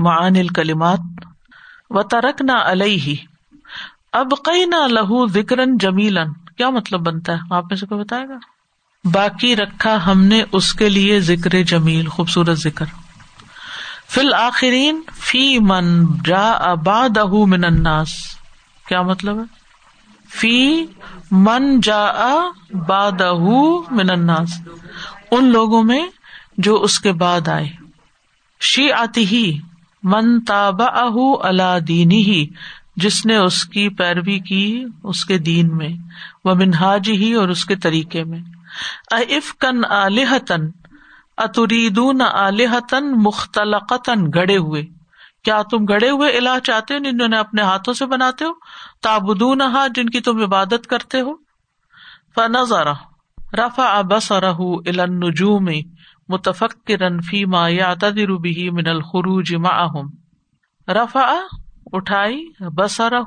معان الکلمات و ترک نہ علیہ۔ اب قئی نہ لہو ذکرن جمیلن کیا مطلب بنتا ہے؟ آپ میں سے کوئی بتائے گا؟ باقی رکھا ہم نے اس کے لیے ذکر جمیل، خوبصورت ذکر۔ فی الآخرین فی من جا اباد من الناس۔ کیا مطلب ہے؟ فی من جا باد من الناس۔ ان لوگوں میں جو اس کے بعد آئے۔ شی آتی ہی من تابا اللہ دینی ہی جس نے اس کی پیروی کی اس کے دین میں وہ منہاج ہی اور اس کے طریقے میں۔ اف کن علیحتن اتریدون علیحتن مختلقتن گڑے ہوئے۔ کیا تم گڑے ہوئے الہ چاہتے ہو جنہوں نے اپنے ہاتھوں سے بناتے ہو؟ تابدون جن کی تم عبادت کرتے ہو۔ فنظر رفا ابس رہ النجوم متفق فی ما یا تدر بھی من الخروج معهم. رفا اٹھائی بسرہ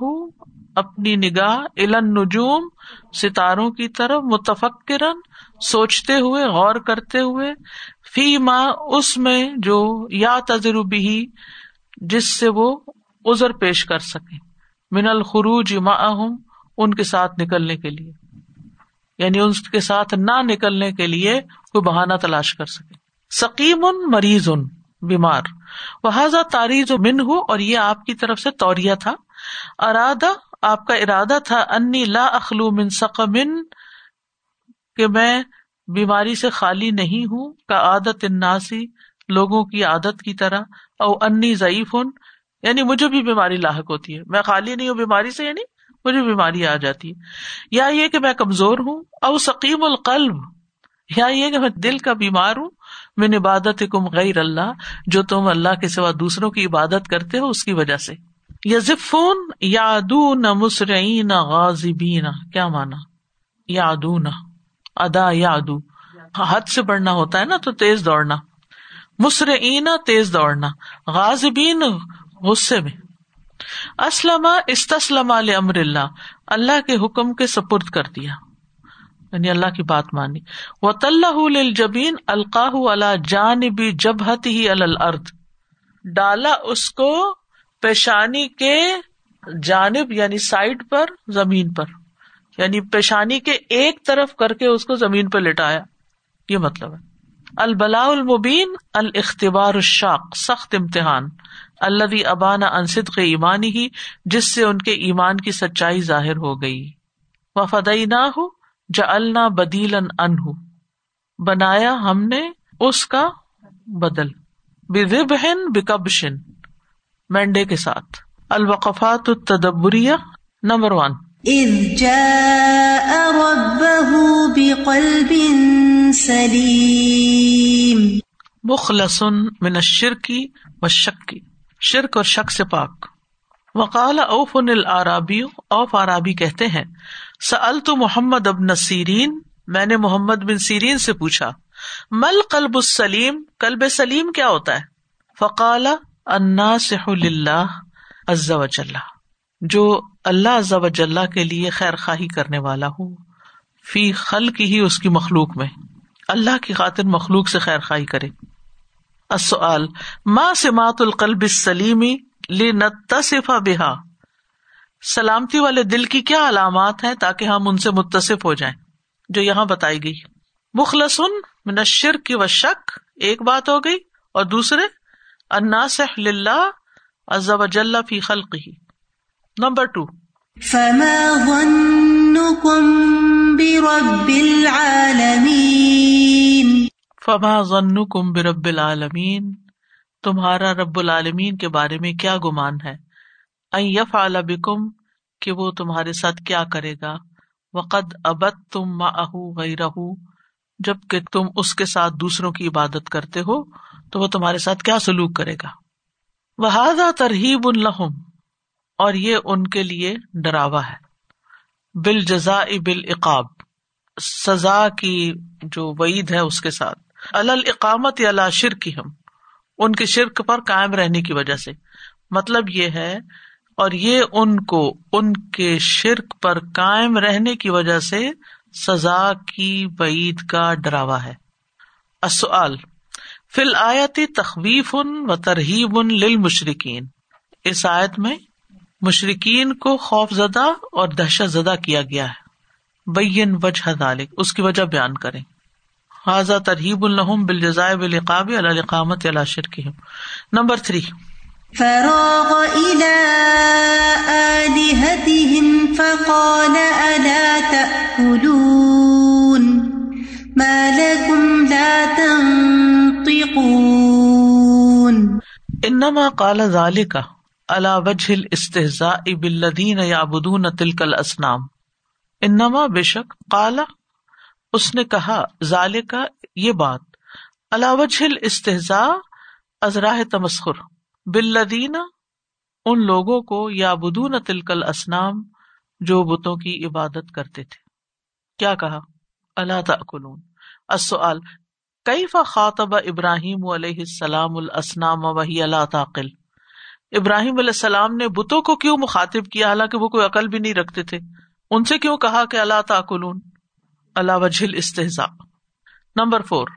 اپنی نگاہ علن نجوم ستاروں کی طرف متفق سوچتے ہوئے، غور کرتے ہوئے، فی ماں اس میں جو یا تجربی جس سے وہ ازر پیش کر سکے، من الخروج معہم ان کے ساتھ نکلنے کے لیے یعنی ان کے ساتھ نہ نکلنے کے لیے کوئی بہانا تلاش کر سکے۔ سکیم ان مریض ان بیمار۔ وہ تاریخ من ہوں اور یہ آپ کی طرف سے توریا تھا۔ ارادہ، آپ کا ارادہ تھا انی لا اخلو من سقمن کہ میں بیماری سے خالی نہیں ہوں، کا عادت اناسی لوگوں کی عادت کی طرح۔ او انی ضعیف ہوں یعنی مجھے بھی بیماری لاحق ہوتی ہے۔ میں خالی نہیں ہوں بیماری سے یعنی مجھے بیماری آ جاتی ہے۔ یا یہ کہ میں کمزور ہوں۔ او سکیم القلب یا یہ کہ میں دل کا بیمار ہوں، من عبادت کم غیر اللہ، جو تم اللہ کے سوا دوسروں کی عبادت کرتے ہو اس کی وجہ سے۔ یزفون یادو نہ مسرعین غازبین کیا مانا یادو نہ ادا یادو حد سے بڑھنا ہوتا ہے نا تو تیز دوڑنا۔ مسرعین، تیز دوڑنا۔ غازبین غصے میں۔ اسلم استسلم امر اللہ اللہ کے حکم کے سپرد کر دیا۔ یعنی اللہ کی بات مانی۔ و طلح جبین القاہ اللہ جان بھی ہی الرد ڈالا اس کو پیشانی کے جانب یعنی سائڈ پر، زمین پر۔ یعنی پیشانی کے ایک طرف کر کے اس کو زمین پہ لٹایا۔ یہ مطلب ہے۔ البلا المبین، الاختبار الشاق، سخت امتحان۔ اللہ ابانا انصد کے ایمانی ہی جس سے ان کے ایمان کی سچائی ظاہر ہو گئی۔ وفدئی نہ ہو جلنا بدیل ان بنایا ہم نے اس کا بدل بن بکبشن مینڈے کے ساتھ۔ الوقفات التدبریہ نمبر ون۔ سلیم۔ مخلصن من الشرکی و شکی شرک اور شک سے پاک۔ وقال اوف العرابی، اوف عرابی کہتے ہیں سل تو محمد ابن سیرین، میں نے محمد بن سیرین سے پوچھا مل قلب السلیم کلب سلیم کیا ہوتا ہے؟ فقال انا سہ اللہ عز وجل جو اللہ عز وجل کے لیے خیر خواہی کرنے والا ہوں، فی خل کی ہی اس کی مخلوق میں، اللہ کی خاطر مخلوق سے خیر خواہی کرے۔ السؤال، ما سمات القلب السلیمی لنتصف بها سلامتی والے دل کی کیا علامات ہیں تاکہ ہم ان سے متصف ہو جائیں؟ جو یہاں بتائی گئی۔ مخلصن منشر کی و شک ایک بات ہو گئی اور دوسرے اناس ازب جل فی خلق ہی نمبر ٹو فما ظن کم برب العالمین تمہارا رب العالمین کے بارے میں کیا گمان ہے؟ یف بکم، کہ وہ تمہارے ساتھ کیا کرے گا؟ وقد ابد تم گئی رہ جبکہ تم اس کے ساتھ دوسروں کی عبادت کرتے ہو، تو وہ تمہارے ساتھ کیا سلوک کرے گا؟ وہ ترہیب الحم اور یہ ان کے لیے ڈراوا ہے۔ بال جزا بال اقاب سزا کی جو وعید ہے اس کے ساتھ۔ اقامت یا شرک ہم ان کے شرک پر قائم رہنے کی وجہ سے۔ مطلب یہ ہے، اور یہ ان کو، ان کے شرک پر قائم رہنے کی وجہ سے سزا کی بعید کا ڈراوا ہے۔ فی الآیتی تخویف ان و ترہیب ان لل اس آیت میں مشرقین کو خوف زدہ اور دہشت زدہ کیا گیا ہے۔ بین وجہ دالک اس کی وجہ بیان کریں۔ حاضہ ترہیب الحم بال جزائے بالقاب القامت اللہ شرک نمبر تھری فراغ إلى آلهتهم فقال ألا تأكلون؟ ما لكم لا تنطقون. إنما قال ذلك على وجه الاستهزاء بالذين يعبدون تلك انما کالا اس نے کہا ظال کا یہ بات وجه الاستهزاء ازراہ تمسخر۔ بلدین ان لوگوں کو یا بدون تلکل اسنام جو بتوں کی عبادت کرتے تھے۔ کیا کہا؟ اللہ تعلون السؤال کیف خاطب ابراہیم علیہ السلام الاسنام وہی اللہ تعقل ابراہیم علیہ السلام نے بتوں کو کیوں مخاطب کیا؟ حالانکہ وہ کوئی عقل بھی نہیں رکھتے تھے۔ ان سے کیوں کہا کہ اللہ تعقلون اللہ وجل استحزا نمبر فور۔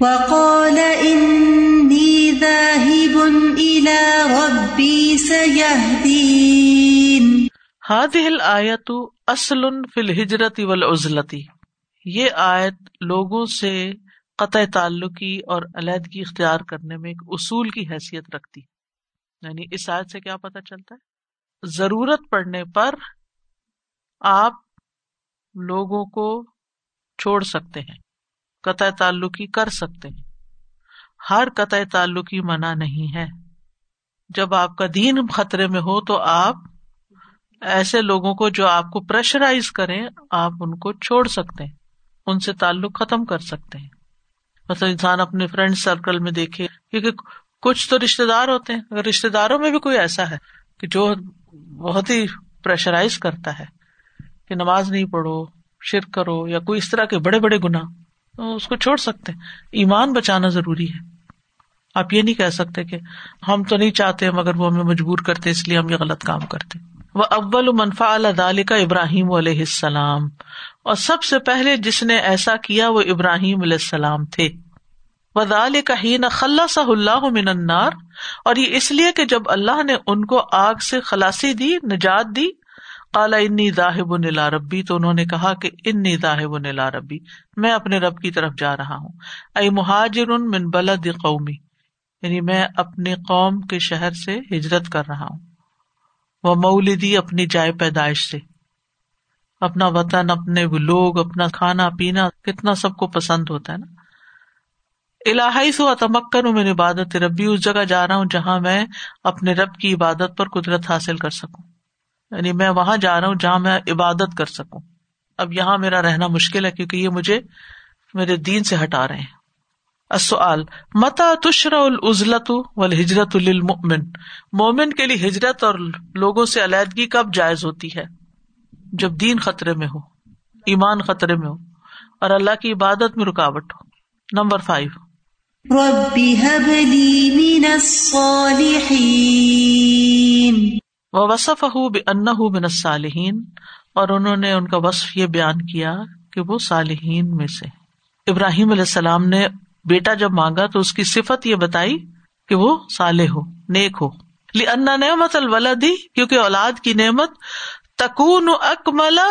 وقال انی ذاہب الى ربی سیہدین هذه الآیت اصل فی الحجرت والعزلتی یہ آیت لوگوں سے قطع تعلقی اور علیحدگی اختیار کرنے میں ایک اصول کی حیثیت رکھتی۔ یعنی اس آیت سے کیا پتا چلتا ہے؟ ضرورت پڑنے پر آپ لوگوں کو چھوڑ سکتے ہیں، قطع تعلقی کر سکتے ہیں۔ ہر قطع تعلقی منع نہیں ہے۔ جب آپ کا دین خطرے میں ہو تو آپ ایسے لوگوں کو جو آپ کو پریشرائز کریں، آپ ان کو چھوڑ سکتے ہیں، ان سے تعلق ختم کر سکتے ہیں۔ مطلب انسان اپنے فرینڈ سرکل میں دیکھے، کیونکہ کچھ تو رشتے دار ہوتے ہیں۔ اگر رشتے داروں میں بھی کوئی ایسا ہے کہ جو بہت ہی پریشرائز کرتا ہے کہ نماز نہیں پڑھو شرک کرو یا کوئی اس طرح کے بڑے بڑے گنا اس کو چھوڑ سکتے ایمان بچانا ضروری ہے۔ آپ یہ نہیں کہہ سکتے کہ ہم تو نہیں چاہتے، مگر وہ ہمیں مجبور کرتے، اس لیے ہم یہ غلط کام کرتے۔ وہ اول منفا اللہ کا ابراہیم علیہ السلام۔ اور سب سے پہلے جس نے ایسا کیا وہ ابراہیم علیہ السلام تھے۔ ودال کا ہی نہ خلا سا اللہ من اور یہ اس لیے کہ جب اللہ نے ان کو آگ سے خلاسی دی، نجات دی کالا انی داہب نلا ربی، تو انہوں نے کہا کہ انی داہب نلا ربی، میں اپنے رب کی طرف جا رہا ہوں۔ اے مہاجر من بلد قومی یعنی میں اپنے قوم کے شہر سے ہجرت کر رہا ہوں۔ وہ مولدی اپنی جائے پیدائش سے۔ اپنا وطن، اپنے لوگ، اپنا کھانا پینا، کتنا سب کو پسند ہوتا ہے نا۔ الہی سو تمکن میں عبادت ربی، اس جگہ جا رہا ہوں جہاں میں اپنے رب کی عبادت پر قدرت حاصل کر سکوں۔ یعنی میں وہاں جا رہا ہوں جہاں میں عبادت کر سکوں۔ اب یہاں میرا رہنا مشکل ہے کیونکہ یہ مجھے میرے دین سے ہٹا رہے ہیں۔ متا تشرا العزلت و ہجرت المن مومن کے لیے ہجرت اور لوگوں سے علیحدگی کب جائز ہوتی ہے؟ جب دین خطرے میں ہو، ایمان خطرے میں ہو، اور اللہ کی عبادت میں رکاوٹ ہو۔ Number five. وہ وصف ان بن صالحین اور انہوں نے ان کا وصف یہ بیان کیا کہ وہ صالحین میں سے۔ ابراہیم علیہ السلام نے بیٹا جب مانگا تو اس کی صفت یہ بتائی کہ وہ صالح ہو، نیک ہو۔ لی انا نعمت الولادی کیونکہ اولاد کی نعمت تکون اکملا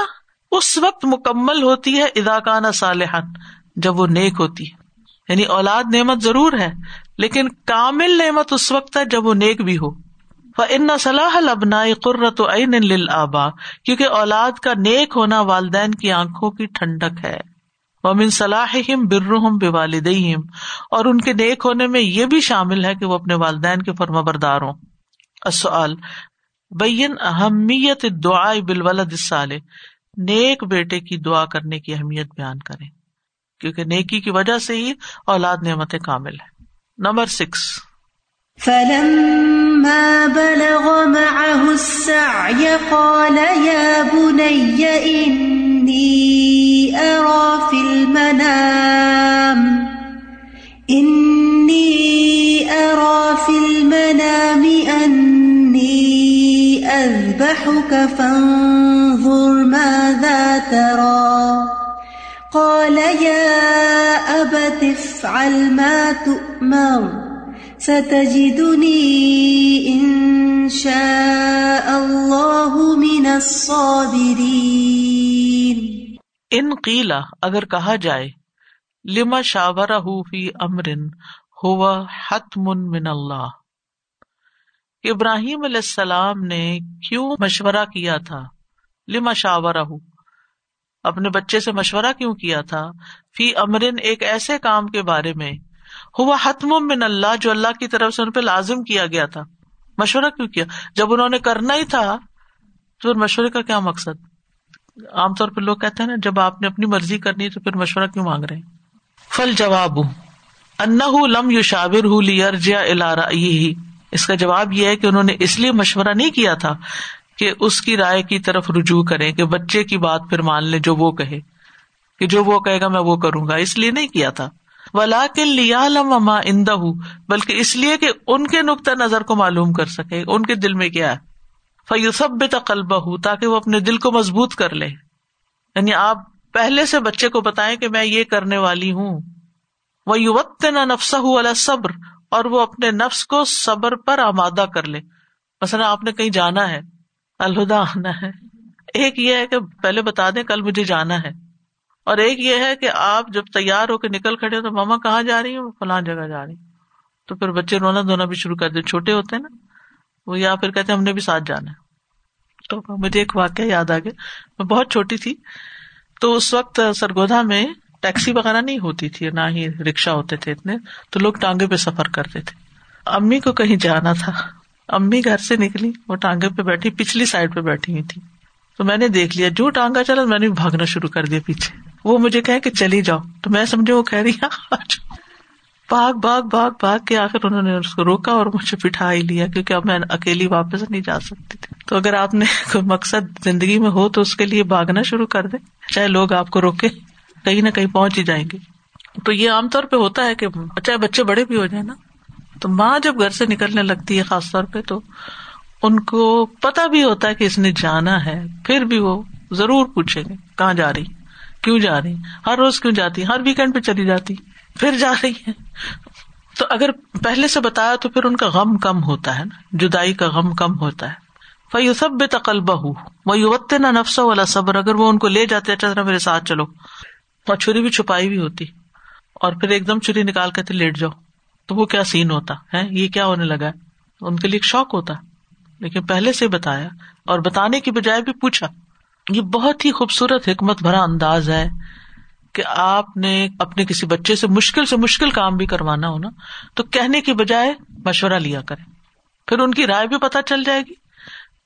اس وقت مکمل ہوتی ہے اداکانہ صالحن جب وہ نیک ہوتی ہے۔ یعنی اولاد نعمت ضرور ہے، لیکن کامل نعمت اس وقت ہے جب وہ نیک بھی ہو۔ ان صلاح البنا قرت عین للآبا، کیونکہ اولاد کا نیک ہونا والدین کی آنکھوں کی ٹھنڈک ہے۔ ومن صلاحہم برہم بوالدیہم اور ان کے نیک ہونے میں یہ بھی شامل ہے کہ وہ اپنے والدین کے فرما بردار ہوں۔ السؤال بین اہمیت دعا بالولد الصالح، نیک بیٹے کی دعا کرنے کی اہمیت بیان کریں، کیونکہ نیکی کی وجہ سے ہی اولاد نعمت کامل ہے نمبر سکس۔ فلما بلغ معه السعي قال يا بني إني أرى في المنام، إني أرى في المنام أني أذبحك فانظر ماذا ترى. قال يا أبت افعل ما تؤمن أأمر ستجدني إن شاء الله من الصابرين ان قیلا اگر کہا جائے، لما شاورہ فی امر ہوا حتم من اللہ۔ ابراہیم علیہ السلام نے کیوں مشورہ کیا تھا؟ لما شاورہ اپنے بچے سے مشورہ کیوں کیا تھا؟ فی امرن ایک ایسے کام کے بارے میں ہوا حتم من اللہ جو اللہ کی طرف سے ان پہ لازم کیا گیا تھا۔ مشورہ کیوں کیا؟ جب انہوں نے کرنا ہی تھا، تو مشورے کا کیا مقصد؟ عام طور پہ لوگ کہتے ہیں نا، جب آپ نے اپنی مرضی کرنی تو پھر مشورہ کیوں مانگ رہے ہیں؟ فل جواب لم یو شابر ہُو الارا ہی اس کا جواب یہ ہے کہ انہوں نے اس لیے مشورہ نہیں کیا تھا کہ اس کی رائے کی طرف رجوع کرے کہ بچے کی بات پھر مان لے جو وہ کہے۔ کہ جو وہ کہے گا، میں وہ کروں گا۔ اس لیے نہیں کیا تھا۔ ولا کے لیا لما اندہ بلکہ اس لیے کہ ان کے نقطۂ نظر کو معلوم کر سکے، ان کے دل میں کیا ہے؟ فیوسب تقلبہ ہوں تاکہ وہ اپنے دل کو مضبوط کر لے۔ یعنی آپ پہلے سے بچے کو بتائیں کہ میں یہ کرنے والی ہوں۔ وہ یوت نہ نفسا ہوں صبر اور وہ اپنے نفس کو صبر پر آمادہ کر لے۔ مثلا آپ نے کہیں جانا ہے الہدا آنا ہے۔ ایک یہ ہے کہ پہلے بتا دیں کل مجھے جانا ہے۔ اور ایک یہ ہے کہ آپ جب تیار ہو کے نکل کھڑے تو ماما کہاں جا رہی ہوں فلاں جگہ جا رہی تو پھر بچے رونا دھونا بھی شروع کر دیں۔ چھوٹے ہوتے ہیں نا، وہ یا پھر کہتے ہم نے بھی ساتھ جانا ہے۔ تو مجھے ایک واقعہ یاد آ گیا۔ میں بہت چھوٹی تھی، تو اس وقت سرگودا میں ٹیکسی وغیرہ نہیں ہوتی تھی، نہ ہی رکشا ہوتے تھے اتنے۔ تو لوگ ٹانگے پہ سفر کرتے تھے۔ امی کو کہیں جانا تھا۔ امی گھر سے نکلی، وہ ٹانگے پہ بیٹھی، پچھلی سائڈ پہ بیٹھی ہوئی تھی۔ تو میں نے دیکھ لیا، جو ٹانگا چلا، میں نے بھاگنا شروع کر دیا پیچھے۔ وہ مجھے کہ چلی جاؤ۔ تو میں سمجھے وہ کہہ رہی بھاگ بھاگ بھاگ بھاگ کے آخر انہوں نے اس کو روکا اور مجھے بٹھا ہی لیا کیونکہ اب میں اکیلی واپس نہیں جا سکتی تھی۔ تو اگر آپ نے کوئی مقصد زندگی میں ہو تو اس کے لیے بھاگنا شروع کر دیں۔ چاہے لوگ آپ کو روکے کہیں نہ کہیں پہنچ ہی جائیں گے۔ تو یہ عام طور پہ ہوتا ہے کہ چاہے بچے بڑے بھی ہو جائیں نا، تو ماں جب گھر سے نکلنے لگتی ہے خاص طور پہ، تو ان کو پتا بھی ہوتا ہے کہ اس نے جانا ہے۔ پھر بھی وہ ضرور پوچھیں گے، کہاں جا رہی کیوں جا رہی؟ ہر روز کیوں جاتی؟ ہر ویکینڈ پہ چلی جاتی؟ پھر جا رہی ہے۔ تو اگر پہلے سے بتایا تو پھر ان کا غم کم ہوتا ہے نا۔ جدائی کا غم کم ہوتا ہے۔ فیو سب بے تقلبہ وہ یوت نہ نفس والا صبر اگر وہ ان کو لے جاتے اچھا طرح میرے ساتھ چلو۔ اور چھری بھی چھپائی بھی ہوتی۔ اور پھر ایک دم چھری نکال کے تھے لیٹ جاؤ۔ تو وہ کیا سین ہوتا؟ ہے یہ کیا ہونے لگا ہے؟ ان کے لیے ایک شوق ہوتا۔ لیکن پہلے سے بتایا اور بتانے کی بجائے بھی پوچھا۔ یہ بہت ہی خوبصورت حکمت بھرا انداز ہے کہ آپ نے اپنے کسی بچے سے مشکل سے مشکل کام بھی کروانا ہو نا، تو کہنے کی بجائے مشورہ لیا کرے پھر ان کی رائے بھی پتہ چل جائے گی۔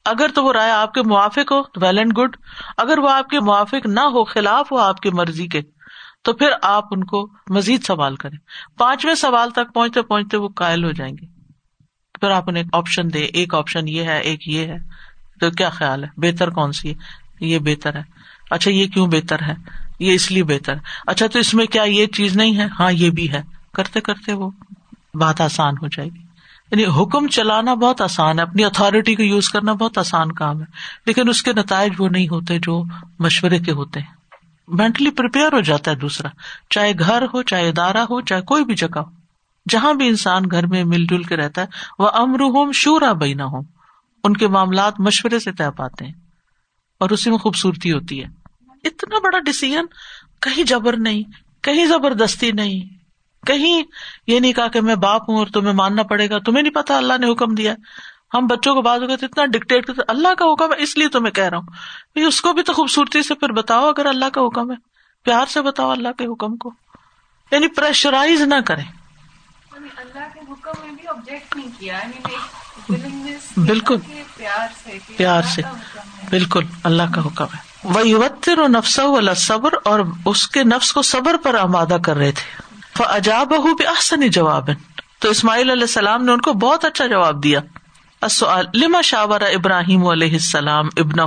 اگر تو وہ رائے آپ کے موافق ہو، تو ویل اینڈ گڈ اگر وہ آپ کے موافق نہ ہو، خلاف ہو آپ کی مرضی کے، تو پھر آپ ان کو مزید سوال کریں۔ پانچویں سوال تک پہنچتے پہنچتے وہ قائل ہو جائیں گے۔ پھر آپ انہیں آپشن دے ایک آپشن یہ ہے، ایک یہ ہے۔ تو کیا خیال ہے؟ بہتر کون سی ہے؟ یہ بہتر ہے۔ اچھا یہ کیوں بہتر ہے؟ یہ اس لیے بہتر۔ اچھا تو اس میں کیا یہ چیز نہیں ہے؟ ہاں یہ بھی ہے۔ کرتے کرتے وہ بات آسان ہو جائے گی۔ یعنی حکم چلانا بہت آسان ہے، اپنی اتارٹی کو یوز کرنا بہت آسان کام ہے۔ لیکن اس کے نتائج وہ نہیں ہوتے جو مشورے کے ہوتے ہیں۔ مینٹلی پریپیئر ہو جاتا ہے دوسرا۔ چاہے گھر ہو، چاہے ادارہ ہو، چاہے کوئی بھی جگہ ہو۔ جہاں بھی انسان گھر میں مل جل کے رہتا ہے وہ امر ہوم شورا بینا ہو ان کے معاملات مشورے سے طے پاتے ہیں۔ اور اسی میں خوبصورتی ہوتی ہے۔ اتنا بڑا ڈسیزن کہیں جبر نہیں کہیں زبردستی نہیں۔ کہیں یہ نہیں کہا کہ میں باپ ہوں اور تمہیں ماننا پڑے گا۔ تمہیں نہیں پتا اللہ نے حکم دیا۔ ہم بچوں کو بات ہوگا اتنا ڈکٹیٹ کرتے اللہ کا حکم ہے اس لیے تمہیں کہہ رہا ہوں۔ اس کو بھی تو خوبصورتی سے پھر بتاؤ اگر اللہ کا حکم ہے۔ پیار سے بتاؤ اللہ کے حکم کو۔ یعنی پریشرائز نہ کرے بالکل۔ پیار سے بالکل، اللہ کا حکم ہے۔ وہ یوتر و نفس صبر اور اس کے نفس کو صبر پر آمادہ کر رہے تھے۔ عجاب بھی احسن جواب۔ تو اسماعیل علیہ السلام نے ان کو بہت اچھا جواب دیا۔ لما شاور ابراہیم علیہ السلام ابن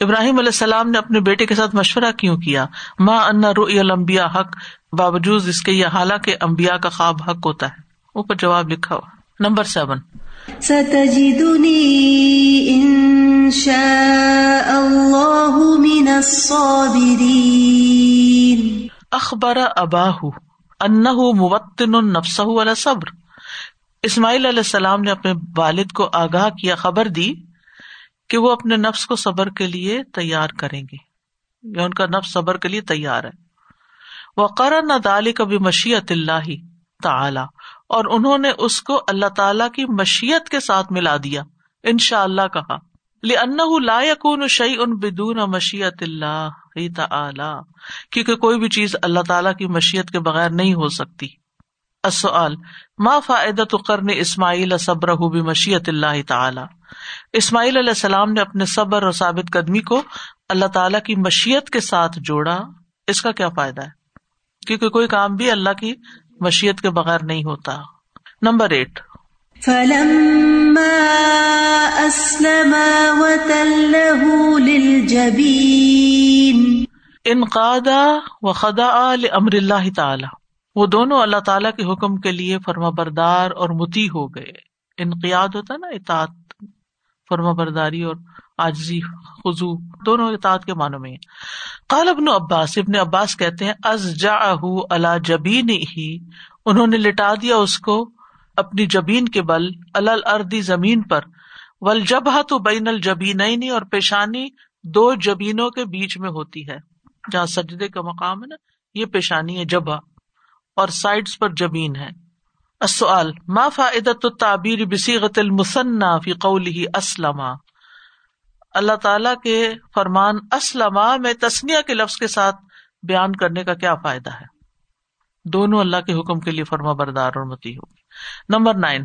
ابراہیم علیہ السلام نے اپنے بیٹے کے ساتھ مشورہ کیوں کیا؟ ماں ان رو المبیا حق، باوجود اس کے یہ حالانکہ امبیا کا خواب حق ہوتا ہے۔ اوپر جواب لکھا ہوا۔ Number seven. ستجدني إن شاء الله من الصابرين. اخبر اباہ ان موتن النفس والا صبر. اسماعیل علیہ السلام نے اپنے والد کو آگاہ کیا، خبر دی کہ وہ اپنے نفس کو صبر کے لیے تیار کریں گے، یا ان کا نفس صبر کے لیے تیار ہے. وہ قرن نہ کبھی مشیت اللہ تعالی. اور انہوں نے اس کو اللہ تعالی کی مشیت کے ساتھ ملا دیا۔ ان شاء اللہ کہا لا یقون شعی ان بدون مشیت اللہ تعالی کیونکہ کوئی بھی چیز اللہ تعالیٰ کی مشیت کے بغیر نہیں ہو سکتی۔ السؤال، ما فائدت قرن اسماعیل صبر بھی مشیت اللہ تعالی اسماعیل علیہ السلام نے اپنے صبر اور ثابت قدمی کو اللہ تعالیٰ کی مشیت کے ساتھ جوڑا، اس کا کیا فائدہ ہے؟ کیونکہ کوئی کام بھی اللہ کی مشیت کے بغیر نہیں ہوتا۔ Number eight. انقادا و خدا امر اللہ تعالی وہ دونوں اللہ تعالیٰ کے حکم کے لیے فرما بردار اور متی ہو گئے۔ انقیاد ہوتا نا اطاعت۔ فرما برداری اور آجزی خزو دونوں اطاعت کے معنوں میں قال ابن عباس ابن عباس کہتے ہیں از جا اللہ جبین ہی انہوں نے لٹا دیا اس کو اپنی جبین کے بل الردی زمین پر۔ ول جب تو بین الجبین اور پیشانی دو جبینوں کے بیچ میں ہوتی ہے۔ جہاں سجدے کا مقام ہے نا، یہ پیشانی ہے جبا اور سائڈس پر جبین ہے۔ السؤال ما فائدت التعبیر بصیغت المثنى فی قوله اسلم اللہ تعالی کے فرمان اسلم میں تسنیہ کے لفظ کے ساتھ بیان کرنے کا کیا فائدہ ہے؟ دونوں اللہ کے حکم کے لیے فرما بردار اور متی ہوگی۔ Number nine.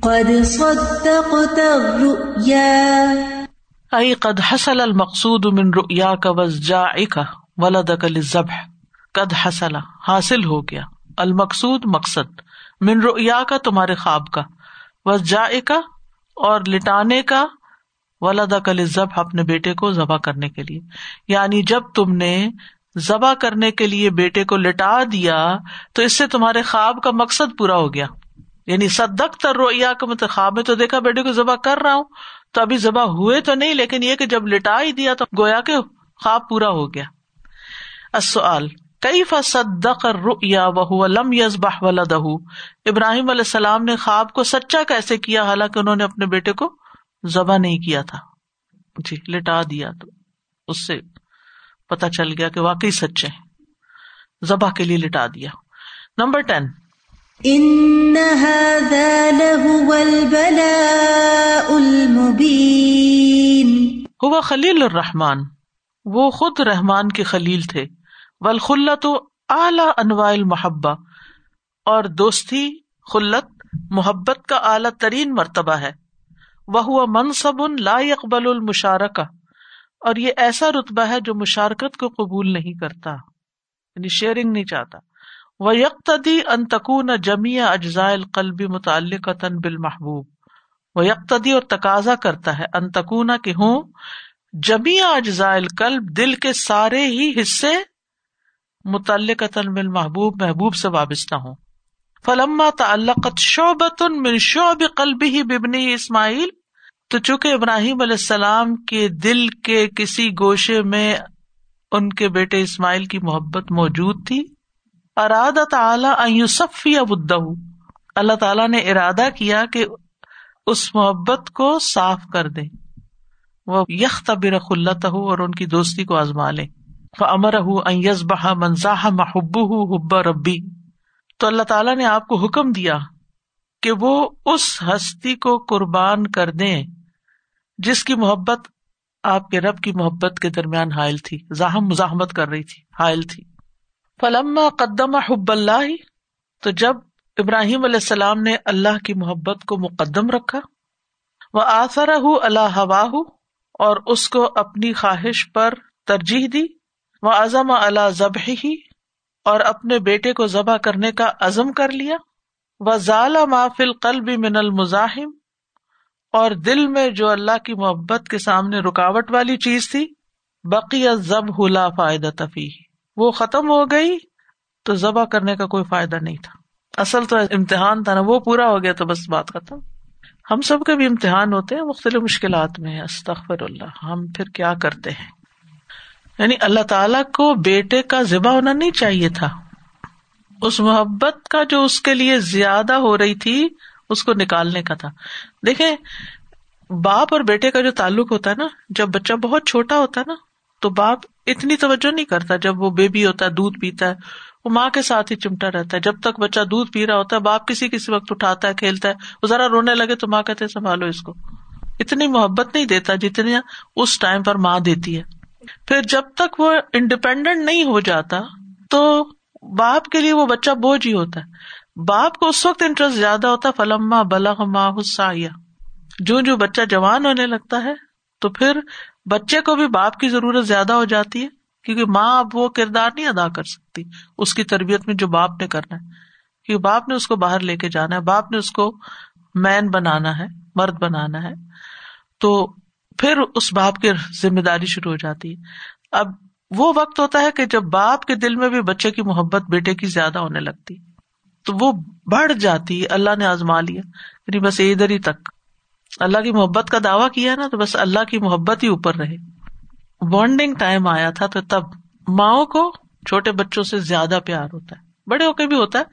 قد صدقت ای قد حصل المقصود من رؤیاک وزجائک ولدک للذبح۔ قد حصل حاصل ہو گیا۔ المقصود مقصد۔ من رؤیا کا، تمہارے خواب کا۔ وزجائک اور لٹانے کا۔ ولدا کل ذبح اپنے بیٹے کو ذبح کرنے کے لیے۔ یعنی جب تم نے ذبح کرنے کے لیے بیٹے کو لٹا دیا، تو اس سے تمہارے خواب کا مقصد پورا ہو گیا۔ یعنی صدق تر رویا کا مطلب خواب میں تو دیکھا بیٹے کو ذبح کر رہا ہوں۔ تو ابھی ذبح ہوئے تو نہیں، لیکن یہ کہ جب لٹا ہی دیا تو گویا کے خواب پورا ہو گیا۔ السؤال کئی فصدق الرؤیا وهو لم يذبح ولده ابراہیم علیہ السلام نے خواب کو سچا کیسے کیا؟ حالانکہ انہوں نے اپنے بیٹے کو ذبح نہیں کیا تھا۔ جی لٹا دیا تو اس سے پتا چل گیا کہ واقعی سچے ذبح کے لیے لٹا دیا۔ Number ten. ہوا خلیل الرحمان وہ خود رحمان کے خلیل تھے۔ ولخلا اعلی انواع المحبہ، اور دوستی، خلت، محبت کا اعلیٰ ترین مرتبہ ہے۔ وہ منصب لا اقبال المشارکہ، اور یہ ایسا رتبہ ہے جو مشارکت کو قبول نہیں کرتا یعنی شیئرنگ نہیں چاہتا۔ وہ یکتدی انتقون جمیا اجزاء القلب متعلق بال محبوب وہ یکتدی اور تقاضا کرتا ہے انتقونا کہ ہوں جمیا اجزاء القلب دل کے سارے ہی حصے متعلق محبوب محبوب سے وابستہ ہوں۔ فلما تعلقت شعبت من شعب قلبه بابنه اسماعیل، تو چونکہ ابراہیم علیہ السلام کے دل کے کسی گوشے میں ان کے بیٹے اسماعیل کی محبت موجود تھی، اراد تعالی صفی ابدہ اللہ تعالیٰ نے ارادہ کیا کہ اس محبت کو صاف کر دے۔ وہ یخ تبر خلت ہو اور ان کی دوستی کو آزما لے۔ امر ہُوز بہا منظاہ محب حب ربی تو اللہ تعالیٰ نے آپ کو حکم دیا کہ وہ اس ہستی کو قربان کر دیں جس کی محبت آپ کے رب کی محبت کے درمیان حائل تھی۔ زاہم مزاحمت کر رہی تھی، حائل تھی۔ فلما قدم حب اللہ تو جب ابراہیم علیہ السلام نے اللہ کی محبت کو مقدم رکھا وہ آثر اللہ ہوا اور اس کو اپنی خواہش پر ترجیح دی وہ اعظم اللہ ذبح ہی اور اپنے بیٹے کو ذبح کرنے کا عزم کر لیا۔ وہ ضالع مافل قلب من المزاحم۔ اور دل میں جو اللہ کی محبت کے سامنے رکاوٹ والی چیز تھی بقی ضب ہلا فائدہ تفی وہ ختم ہو گئی تو ذبح کرنے کا کوئی فائدہ نہیں تھا۔ اصل تو امتحان تھا نا، وہ پورا ہو گیا تو بس بات ختم۔ ہم سب کے بھی امتحان ہوتے ہیں، مختلف مشکلات میں استغفر اللہ، ہم پھر کیا کرتے ہیں؟ یعنی اللہ تعالی کو بیٹے کا ذبح ہونا نہیں چاہیے تھا۔ اس محبت کا جو اس کے لیے زیادہ ہو رہی تھی، اس کو نکالنے کا تھا۔ دیکھیں، باپ اور بیٹے کا جو تعلق ہوتا ہے نا، جب بچہ بہت چھوٹا ہوتا ہے نا، تو باپ اتنی توجہ نہیں کرتا۔ جب وہ بیبی ہوتا ہے، دودھ پیتا ہے، وہ ماں کے ساتھ ہی چمٹا رہتا ہے۔ جب تک بچہ دودھ پی رہا ہوتا ہے، باپ کسی کسی وقت اٹھاتا ہے، کھیلتا ہے۔ وہ ذرا رونے لگے تو ماں کہتے سنبھالو اس کو۔ اتنی محبت نہیں دیتا جتنی اس ٹائم پر ماں دیتی ہے۔ پھر جب تک وہ انڈیپینڈنٹ نہیں ہو جاتا، تو باپ کے لیے وہ بچہ بوجھ ہی ہوتا ہے۔ باپ کو اس وقت انٹرسٹ زیادہ ہوتا ہے، فلما بلا ماں حسا جو جو بچہ جوان ہونے لگتا ہے، تو پھر بچے کو بھی باپ کی ضرورت زیادہ ہو جاتی ہے، کیونکہ ماں اب وہ کردار نہیں ادا کر سکتی۔ اس کی تربیت میں جو باپ نے کرنا ہے۔ کیونکہ باپ نے اس کو باہر لے کے جانا ہے، باپ نے اس کو مین بنانا ہے، مرد بنانا ہے۔ تو پھر اس باپ کی ذمہ داری شروع ہو جاتی ہے۔ اب وہ وقت ہوتا ہے کہ جب باپ کے دل میں بھی بچے کی محبت بیٹے کی زیادہ ہونے لگتی۔ تو وہ بڑھ جاتی، اللہ نے آزما لیا یعنی بس ادھر ہی تک۔ اللہ کی محبت کا دعویٰ کیا نا، تو بس اللہ کی محبت ہی اوپر رہے۔ بانڈنگ ٹائم آیا تھا تو تب ماؤں کو چھوٹے بچوں سے زیادہ پیار ہوتا ہے۔ بڑے ہو کے بھی ہوتا ہے،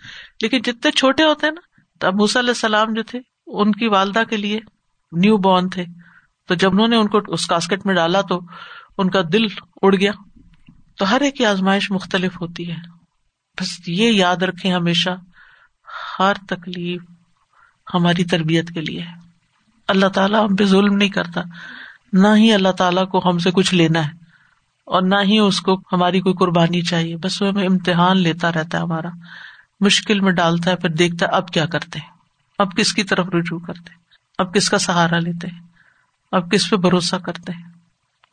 لیکن جتنے چھوٹے ہوتے ہیں نا، تب علیہ السلام جو تھے، ان کی والدہ کے لیے نیو بورن تھے۔ تو جب انہوں نے ان کو اس کاسکٹ میں ڈالا تو ان کا دل اڑ گیا۔ تو ہر ایک کی آزمائش مختلف ہوتی ہے۔ بس یہ یاد رکھے ہمیشہ، ہر تکلیف ہماری تربیت کے لیے اللہ تعالیٰ ہم پہ ظلم نہیں کرتا۔ نہ ہی اللہ تعالیٰ کو ہم سے کچھ لینا ہے۔ اور نہ ہی اس کو ہماری کوئی قربانی چاہیے۔ بس وہ ہمیں امتحان لیتا رہتا ہے ہمارا۔ مشکل میں ڈالتا ہے، پھر دیکھتا ہے اب کیا کرتے ہیں۔ اب کس کی طرف رجوع کرتے اب کس کا سہارا لیتے ہیں؟ اب کس پہ بھروسہ کرتے ہیں؟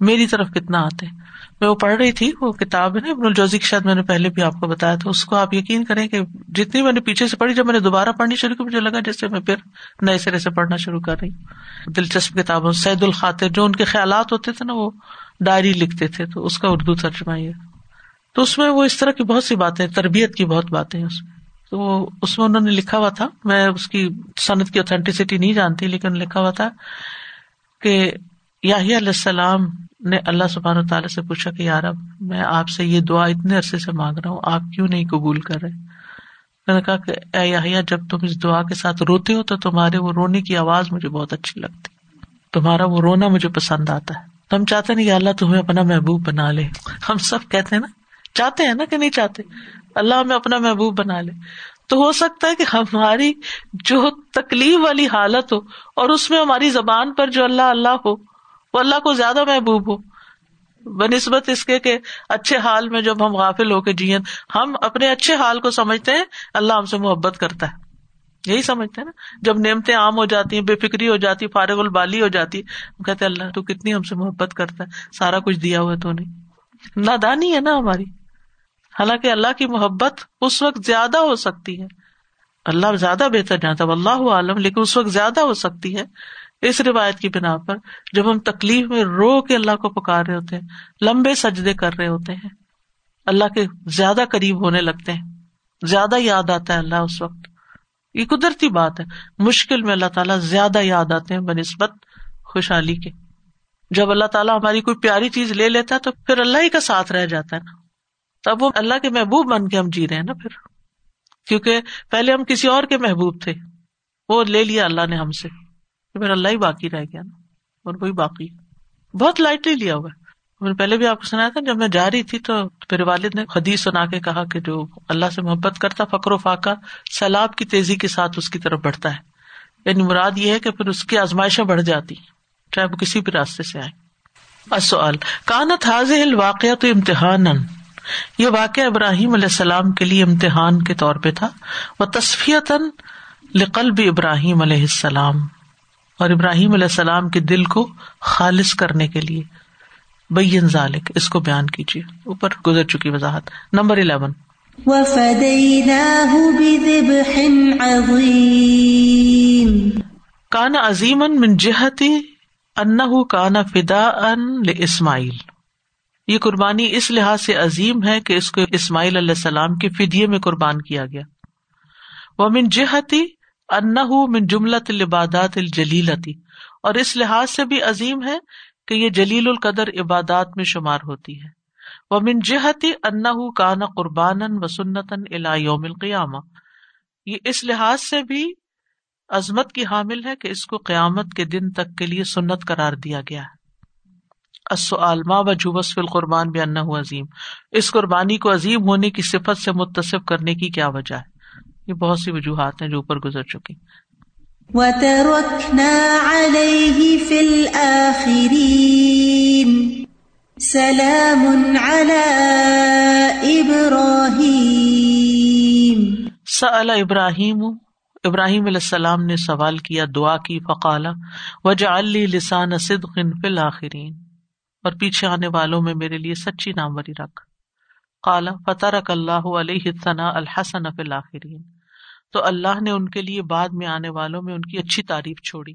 میری طرف کتنا آتے میں وہ پڑھ رہی تھی، وہ کتاب ہے نا، ابن الجوزی کی، شاید میں نے پہلے بھی آپ کو بتایا تھا۔ اس کو آپ یقین کریں کہ جتنی میں نے پیچھے سے پڑھی، جب میں نے دوبارہ پڑھنی شروع کی، مجھے لگا جیسے میں پھر نئے سرے سے پڑھنا شروع کر رہی ہوں۔ دلچسپ کتابوں سعید الخاطر، جو ان کے خیالات ہوتے تھے نا، وہ ڈائری لکھتے تھے، تو اس کا اردو ترجمہ یہ۔ تو اس میں وہ اس طرح کی بہت سی باتیں، تربیت کی بہت باتیں اس میں۔ تو وہ، اس میں انہوں نے لکھا ہوا تھا، میں اس کی صنعت کی اوتھینٹسٹی نہیں جانتی، لیکن لکھا ہوا تھا کہ علیہ السلام نے اللہ سبحان تعالیٰ سے پوچھا کہ یار اب میں آپ سے یہ دعا اتنے عرصے سے مانگ رہا ہوں، آپ کیوں نہیں قبول کر رہے؟ میں نے کہا کہ اے یحییٰ، جب تم اس دعا کے ساتھ روتے ہو تو تمہارے وہ رونے کی آواز مجھے بہت اچھی لگتی، تمہارا وہ رونا مجھے پسند آتا ہے۔ ہم چاہتے نا کہ اللہ تمہیں اپنا محبوب بنا لے۔ ہم سب کہتے ہیں نا، چاہتے ہیں نا کہ نہیں چاہتے؟ اللہ ہمیں اپنا محبوب بنا لے۔ تو ہو سکتا ہے کہ ہماری جو تکلیف والی حالت ہو اور اس میں ہماری زبان پر جو اللہ اللہ ہو، وہ اللہ کو زیادہ محبوب ہو۔ بہ نسبت اس کے کہ اچھے حال میں جب ہم غافل ہو کے جیئن ہم اپنے اچھے حال کو سمجھتے ہیں، اللہ ہم سے محبت کرتا ہے۔ یہی سمجھتے ہیں نا، جب نعمتیں عام ہو جاتی ہیں، بے فکری ہو جاتی فارغ البالی ہو جاتی ہم کہتے اللہ تو کتنی ہم سے محبت کرتا ہے، سارا کچھ دیا ہوا تو نہیں۔ نادانی ہے نا ہماری۔ حالانکہ اللہ کی محبت اس وقت زیادہ ہو سکتی ہے۔ اللہ زیادہ بہتر جانتا اللہ عالم، لیکن اس وقت زیادہ ہو سکتی ہے اس روایت کی بنا پر، جب ہم تکلیف میں رو کے اللہ کو پکار رہے ہوتے ہیں، لمبے سجدے کر رہے ہوتے ہیں۔ اللہ کے زیادہ قریب ہونے لگتے ہیں۔ زیادہ یاد آتا ہے اللہ اس وقت۔ یہ قدرتی بات ہے۔ مشکل میں اللہ تعالیٰ زیادہ یاد آتے ہیں بہ نسبت خوشحالی کے۔ جب اللہ تعالیٰ ہماری کوئی پیاری چیز لے لیتا ہے تو پھر اللہ ہی کا ساتھ رہ جاتا ہے۔ نا تب وہ اللہ کے محبوب بن کے ہم جی رہے ہیں نا پھر۔ کیونکہ پہلے ہم کسی اور کے محبوب تھے۔ وہ لے لیا اللہ نے ہم سے۔ پھر اللہ ہی باقی رہ گیا نا۔ اور وہی باقی۔ بہت لائٹلی لیا ہوا میں نے پہلے بھی آپ کو سنایا تھا، جب میں جا رہی تھی تو میرے والد نے حدیث سنا کے کہا کہ جو اللہ سے محبت کرتا فکر و فاقہ سیلاب کی تیزی کے ساتھ اس کی طرف بڑھتا ہے۔ یعنی مراد یہ ہے کہ پھر اس کی آزمائشیں بڑھ جاتی چاہے وہ کسی بھی راستے سے آئے۔ کانت حاضل واقع تو امتحان یہ واقع ابراہیم علیہ السلام کے لیے امتحان کے طور پہ تھا۔ وہ تصفیت لقلب ابراہیم علیہ السلام۔ اور ابراہیم علیہ السلام کے دل کو خالص کرنے کے لیے۔ بین ذالک اس کو بیان کیجیے اوپر گزر چکی وضاحت۔ Number eleven. کانا عظیم من جہتی ان کانا فدا ان اسماعیل یہ قربانی اس لحاظ سے عظیم ہے کہ اس کو اسماعیل علیہ السلام کے فدیے میں قربان کیا گیا۔ وہ من جہتی ان من جملت العبادات الجلیلتی اور اس لحاظ سے بھی عظیم ہے کہ یہ جلیل القدر عبادات میں شمار ہوتی ہے۔ و من جہتی ان کان قربان و سنتن الا یوم القیامہ یہ اس لحاظ سے بھی عظمت کی حامل ہے کہ اس کو قیامت کے دن تک کے لیے سنت قرار دیا گیا ہے۔ ما وجہ وصف القربان بھی انہ عظیم؟ اس قربانی کو عظیم ہونے کی صفت سے متصف کرنے کی کیا وجہ ہے؟ یہ بہت سی وجوہات ہیں جو اوپر گزر چکی وَتَرَكْنَا عَلَيْهِ فِي الْآخِرِينَ سَلَامٌ عَلَى إِبْرَاهِيمَ سأل ابراہیم ابراہیم علیہ السلام نے سوال کیا دعا کی فقالا وجعل لی لسان صدق فی الآخرین اور پیچھے آنے والوں میں میرے لیے سچی ناموری رکھ۔ کالا فتح رک اللہ علیہ ثنا الحسن فی الآخرین تو اللہ نے ان کے لیے بعد میں آنے والوں میں ان کی اچھی تعریف چھوڑی۔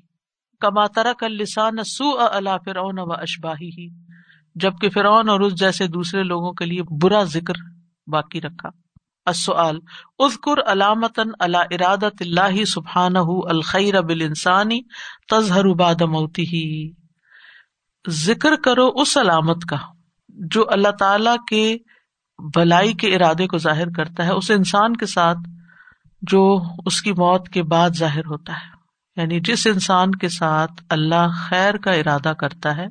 کما ترک السان سو اللہ فرعون و اشباہی ہی جبکہ فرعون اور اس جیسے دوسرے لوگوں کے لیے برا ذکر باقی رکھا۔ السؤال، اذکر علامتن اللہ ارادت اللہ سبحانہ الخیر بالانسانی تظہر بعد موته ذکر کرو اس علامت کا جو اللہ تعالی کے بھلائی کے ارادے کو ظاہر کرتا ہے، اس انسان کے ساتھ جو اس کی موت کے بعد ظاہر ہوتا ہے۔ یعنی جس انسان کے ساتھ اللہ خیر کا ارادہ کرتا ہے،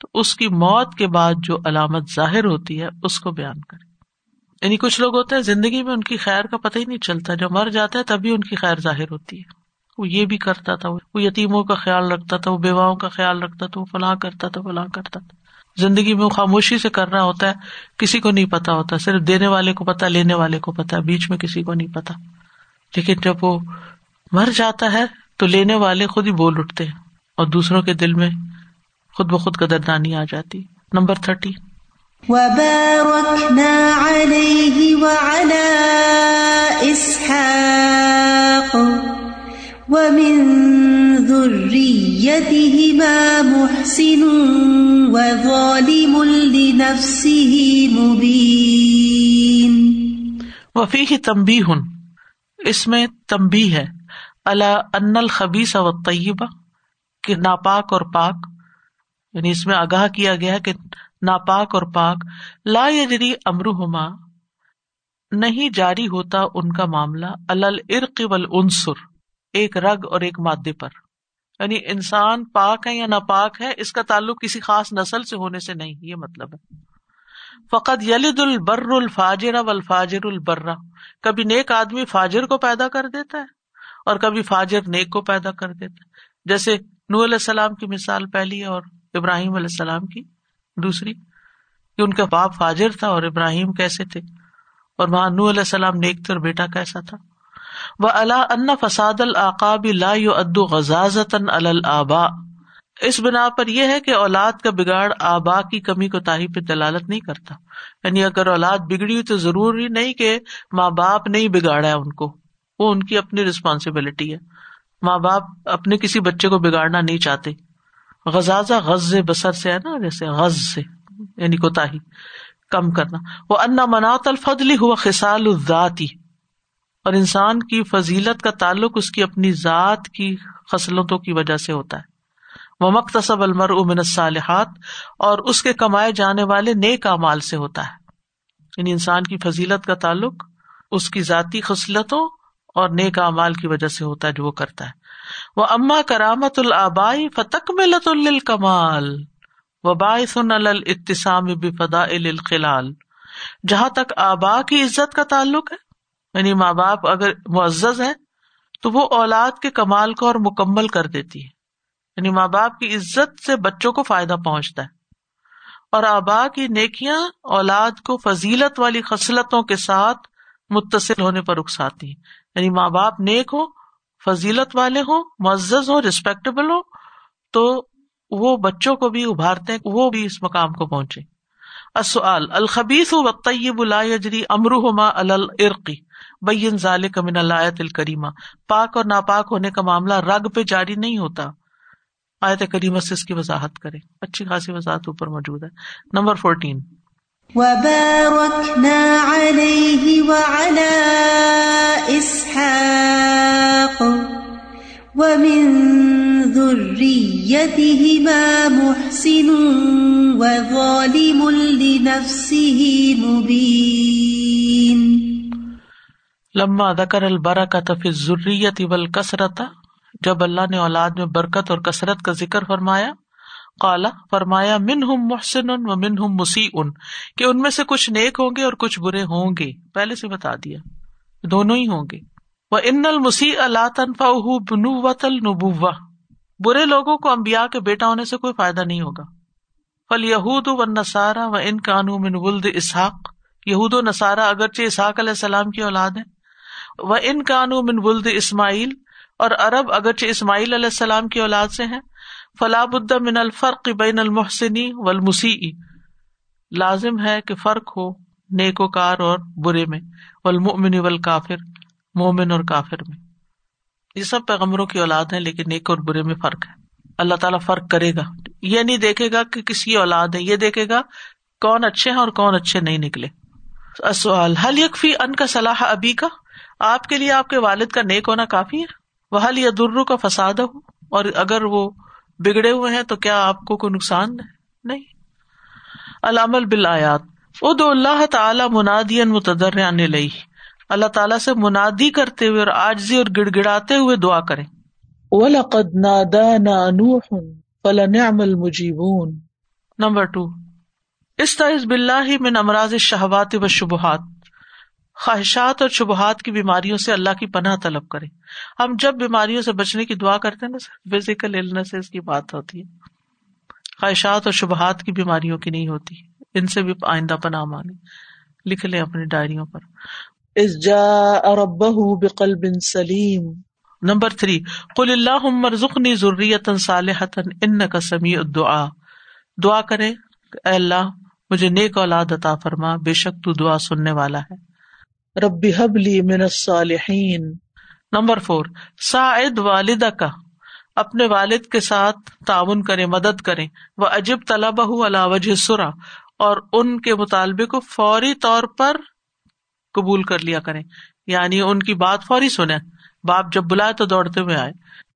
تو اس کی موت کے بعد جو علامت ظاہر ہوتی ہے، اس کو بیان کرے یعنی کچھ لوگ ہوتے ہیں، زندگی میں ان کی خیر کا پتہ ہی نہیں چلتا، جب مر جاتا ہے تبھی ان کی خیر ظاہر ہوتی ہے۔ وہ یہ بھی کرتا تھا، وہ یتیموں کا خیال رکھتا تھا، وہ بیواؤں کا خیال رکھتا تھا، وہ فلاں کرتا تھا، فلاں کرتا تھا۔ زندگی میں وہ خاموشی سے کر رہا ہوتا ہے، کسی کو نہیں پتا ہوتا، صرف دینے والے کو پتا، لینے والے کو پتا، بیچ میں کسی کو نہیں پتا۔ لیکن جب وہ مر جاتا ہے، تو لینے والے خود ہی بول اٹھتے ہیں اور دوسروں کے دل میں خود بخود قدردانی آ جاتی۔ Number thirty. ومن ذريتهما محسن وظالم لنفسه مبين وفيه تنبيه، اس میں تمبی ہے اللہ ان الخبیس و طیبہ کہ ناپاک اور پاک یعنی اس میں آگاہ کیا گیا کہ ناپاک اور پاک، لا یجری امرہما نہیں جاری ہوتا ان کا معاملہ الرق والعنصر ایک رگ اور ایک مادے پر۔ یعنی انسان پاک ہے یا ناپاک ہے، اس کا تعلق کسی خاص نسل سے ہونے سے نہیں، یہ مطلب ہے۔ فقط یلد البر الفاجر و الفاجر البرا کبھی نیک آدمی فاجر کو پیدا کر دیتا ہے اور کبھی فاجر نیک کو پیدا کر دیتا ہے۔ جیسے نو علیہ السلام کی مثال پہلی اور ابراہیم علیہ السلام کی دوسری، کہ ان کا باپ فاجر تھا اور ابراہیم کیسے تھے؟ اور وہاں نو علیہ السلام نیک تھے اور بیٹا کیسا تھا؟ وہ اللہ ان فساد العقاب لا ادو غزازت الآبا اس بنا پر یہ ہے کہ اولاد کا بگاڑ آبا کی کمی کو تاہی پہ دلالت نہیں کرتا۔ یعنی اگر اولاد بگڑی تو ضروری نہیں کہ ماں باپ نہیں بگاڑا ہے ان کو۔ وہ ان کی اپنی ریسپانسبلٹی ہے۔ ماں باپ اپنے کسی بچے کو بگاڑنا نہیں چاہتے۔ غزازہ غز بسر سے ہے نا، جیسے غز سے یعنی کوتا کم کرنا۔ وہ انا مناط الفضلی ہوا خسال الذاتی اور انسان کی فضیلت کا تعلق اس کی اپنی ذات کی خصلتوں کی وجہ سے ہوتا ہے۔ وہ مختصب المر امن الصالحات اور اس کے کمائے جانے والے نیک امال سے ہوتا ہے۔ یعنی انسان کی فضیلت کا تعلق اس کی ذاتی خصلتوں اور نیک امال کی وجہ سے ہوتا ہے جو وہ کرتا ہے۔ وہ اما کرامت الآبائی فتک ملت الکمال و باعث الاتسام بفدا الخلال۔ جہاں تک آبا کی عزت کا تعلق ہے یعنی ماں باپ اگر معزز ہے تو وہ اولاد کے کمال کو اور مکمل کر دیتی ہے۔ یعنی ماں باپ کی عزت سے بچوں کو فائدہ پہنچتا ہے۔ اور آبا کی نیکیاں اولاد کو فضیلت والی خصلتوں کے ساتھ متصل ہونے پر اکساتی ہیں۔ یعنی ماں باپ نیک ہو فضیلت والے ہوں، معزز ہو ریسپیکٹیبل ہو تو وہ بچوں کو بھی ابھارتے ہیں، وہ بھی اس مقام کو پہنچے۔ السؤال، الخبیث و طیب لا یجری امرهما علی الارقی بین ذالک من الایت الکریمہ پاک اور ناپاک ہونے کا معاملہ رگ پہ جاری نہیں ہوتا۔ آیت کریمہ سے اس کی وضاحت کرے اچھی خاصی وضاحت اوپر موجود ہے۔ نمبر فورٹین وباركنا عليه وعلى إسحاق ومن ذريتهما محسن وظالم لنفسه مبين لما ذکر البرکت فی الذریت والکثرت، جب اللہ نے اولاد میں برکت اور کثرت کا ذکر فرمایا قالا فرمایا من ہم محسن و من ہم مسیح ان کہ ان میں سے کچھ نیک ہوں گے اور کچھ برے ہوں گے۔ پہلے سے بتا دیا، دونوں ہی ہوں گے۔ وہ ان المسی اللہ تنفا بنوت النبوا برے لوگوں کو امبیا کے بیٹا ہونے سے کوئی فائدہ نہیں ہوگا۔ فل یہود و نسارا و ان کانو من ولد اسحاق، یہود و نسارا اگرچہ اسحاق علیہ السلام کی اولاد ہے وہ ان کانو من ولد اسماعیل اور ارب اگرچہ اسماعیل علیہ السلام کی اولاد سے ہیں فلاح من الفرق بین المحسنی و لازم ہے کہ فرق ہو نیک و کار اور برے میں، والمؤمن والکافر، مومن اور کافر میں۔ یہ سب پیغمبروں کی اولاد ہے لیکن نیک اور برے میں فرق ہے۔ اللہ تعالیٰ فرق کرے گا۔ یہ نہیں دیکھے گا کہ کس کی اولاد ہے، یہ دیکھے گا کون اچھے ہیں اور کون اچھے نہیں نکلے۔ سوال حل یکفی ان کا صلاح ابھی کا آپ کے لیے آپ کے والد کا نیک ہونا کافی ہے۔ وہ یا درو کا فساد ہو اور اگر وہ بگڑے ہوئے ہیں تو کیا آپ کو کوئی نقصان نہیں۔ العمل بلایات ادو اللہ تعالی منادی متدر لئی اللہ تعالیٰ سے منادی کرتے ہوئے اور آجزی اور گڑ گڑاتے ہوئے دعا کریں۔ وَلَقَدْ نَادَانَا نُوحٌ فَلَنِعْمَ الْمُجِيبُونَ۔ Number two. استعز باللہ من امراض الشہوات و شبہات خواہشات اور شبہات کی بیماریوں سے اللہ کی پناہ طلب کریں۔ ہم جب بیماریوں سے بچنے کی دعا کرتے ہیں نا فزیکل النس کی بات ہوتی ہے۔ خواہشات اور شبہات کی بیماریوں کی نہیں ہوتی۔ ان سے بھی آئندہ پناہ مانے لکھ لیں اپنی ڈائریوں پر۔ اس جا اربہ بقلب سلیم۔ نمبر تھری قل اللہ مرزقنی ضروریت صالحتا انک سمیع الدعاء۔ دعا کرے اے اللہ مجھے نیک اولاد عطا فرما بے شک تو دعا سننے والا ہے۔ ربی حبلی من الصالحین۔ نمبر فور ساعد والدہ کا اپنے والد کے ساتھ تعاون کرے مدد کرے وہ عجب طلبہ علا وجہ سرا اور ان کے مطالبے کو فوری طور پر قبول کر لیا کریں۔ یعنی ان کی بات فوری سنیں۔ باپ جب بلائے تو دوڑتے ہوئے آئے۔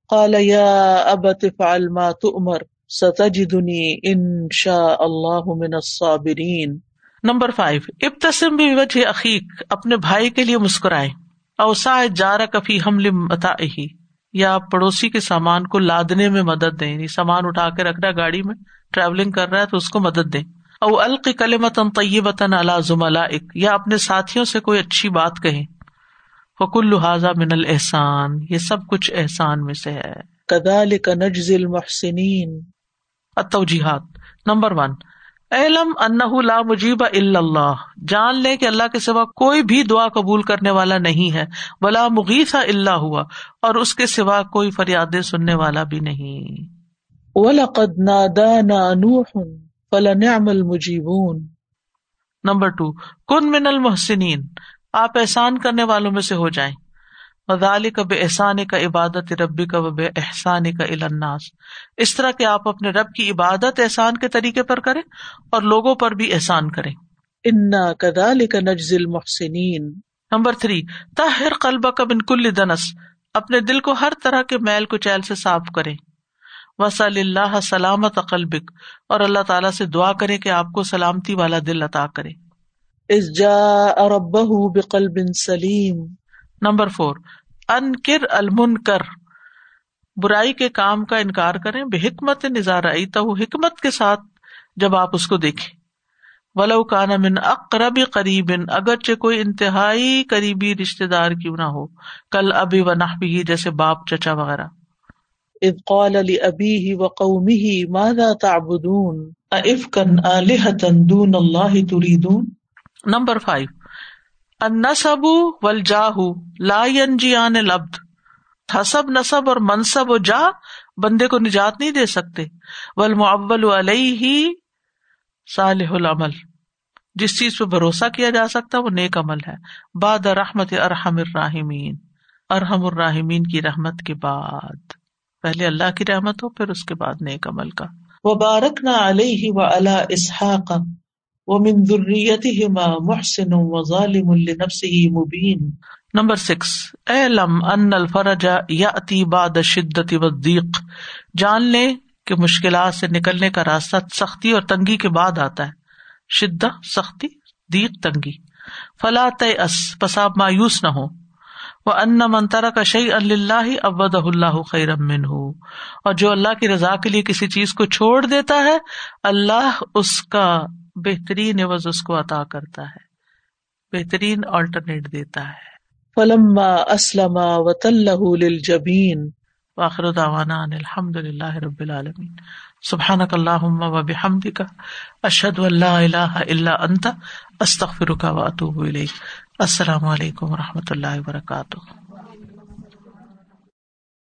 قال یا ابت فعل ما تؤمر ستجدنی ان شاء اللہ من الصابرین۔ نمبر فائیو ابتسم بھی وجہ عقیق اپنے بھائی کے لیے مسکرائے اوسا جارا کفی حمل متا یا پڑوسی کے سامان کو لادنے میں مدد دیں۔ یعنی سامان اٹھا کے رکھ رہا گاڑی میں ٹریولنگ کر رہا ہے تو اس کو مدد دیں۔ او الق کلمتن طیبتن علی زملائک یا اپنے ساتھیوں سے کوئی اچھی بات کہیں۔ فکل لہٰذا من الحسان یہ سب کچھ احسان میں سے ہے۔ کذالک نجزی المحسنین۔ التوجیحات نمبر ون۔ علم انہ لا مجیب الا اللہ۔ جان لے کہ اللہ کے سوا کوئی بھی دعا قبول کرنے والا نہیں ہے۔ بلا مغیثہ اللہ ہوا۔ اور اس کے سوا کوئی فریادیں سننے والا بھی نہیں۔ وَلَقَدْ نَادَانَا نُوحٌ فَلَنِعْمَ الْمُجِيبُونَ نمبر ٹو کن من المحسنین۔ آپ احسان کرنے والوں میں سے ہو جائیں۔ وزال کا بے احسان کا عبادت ربی کا بے احسان کا الناس۔ اس طرح کہ آپ اپنے رب کی عبادت احسان کے طریقے پر کریں اور لوگوں پر بھی احسان کریں۔ انا کدال کا نجزل محسنین نمبر تھری تاہر قلبہ کا بن کل دنس اپنے دل کو ہر طرح کے میل کو چیل سے صاف کرے وسل اللہ سلامت قلبک اور اللہ تعالیٰ سے دعا کرے کہ آپ کو سلامتی والا دل عطا کرے۔ اس جا اربہ بقلب سلیم نمبر فور ان کر المن کر برائی کے کام کا انکار کریں بے حکمت نظارہ حکمت کے ساتھ جب آپ اس کو دیکھیں۔ ولو کانا من اقرب قریب اگرچہ کوئی انتہائی قریبی رشتے دار کیوں نہ ہو کل ابھی و نہ بھی جیسے باپ چچا وغیرہ۔ اذ قال لأبيه وقومه ماذا تعبدون؟ افكا آلهة دون الله تريدون نمبر فائیو۔ النصب والجاہ لا ينجيان العبد۔ حسب نصب اور منصب و جا بندے کو نجات نہیں دے سکتے۔ والمعول علیہ صالح العمل۔ جس چیز پہ بھروسہ کیا جا سکتا وہ نیک عمل ہے۔ بعد رحمت ارحم الراحمین۔ ارحم الراحمین کی رحمت کے بعد۔ پہلے اللہ کی رحمت ہو، پھر اس کے بعد نیک عمل کا۔ وبارک نہ علیہ و اللہ اسحاق۔ ومن ذريتهما محسن وظالم لنفسه مبين نمبر سکس اے لم ان الفرج یا اتی باد شدت وزیق جان لے کہ مشکلات سے نکلنے کا راستہ سختی اور تنگی کے بعد آتا ہے۔ شدت سختی دیق تنگی۔ فلا تس پساب مایوس نہ ہو وہ ان منترا کا شعی اللہ ابد اللہ خیر من ہو اور جو اللہ کی رضا کے لیے کسی چیز کو چھوڑ دیتا ہے، اللہ اس کا بہترین عوض اس کو عطا کرتا ہے بہترین آلٹرنیٹ دیتا ہے۔ فلم اسلم و طلبین واخر دعوانا الحمد للہ رب العالمین سبحان اللہ و بحمد کا اشد اللہ اللہ اللہ انت استخر کا واتو السلام علیکم و رحمۃ اللہ وبرکاتہ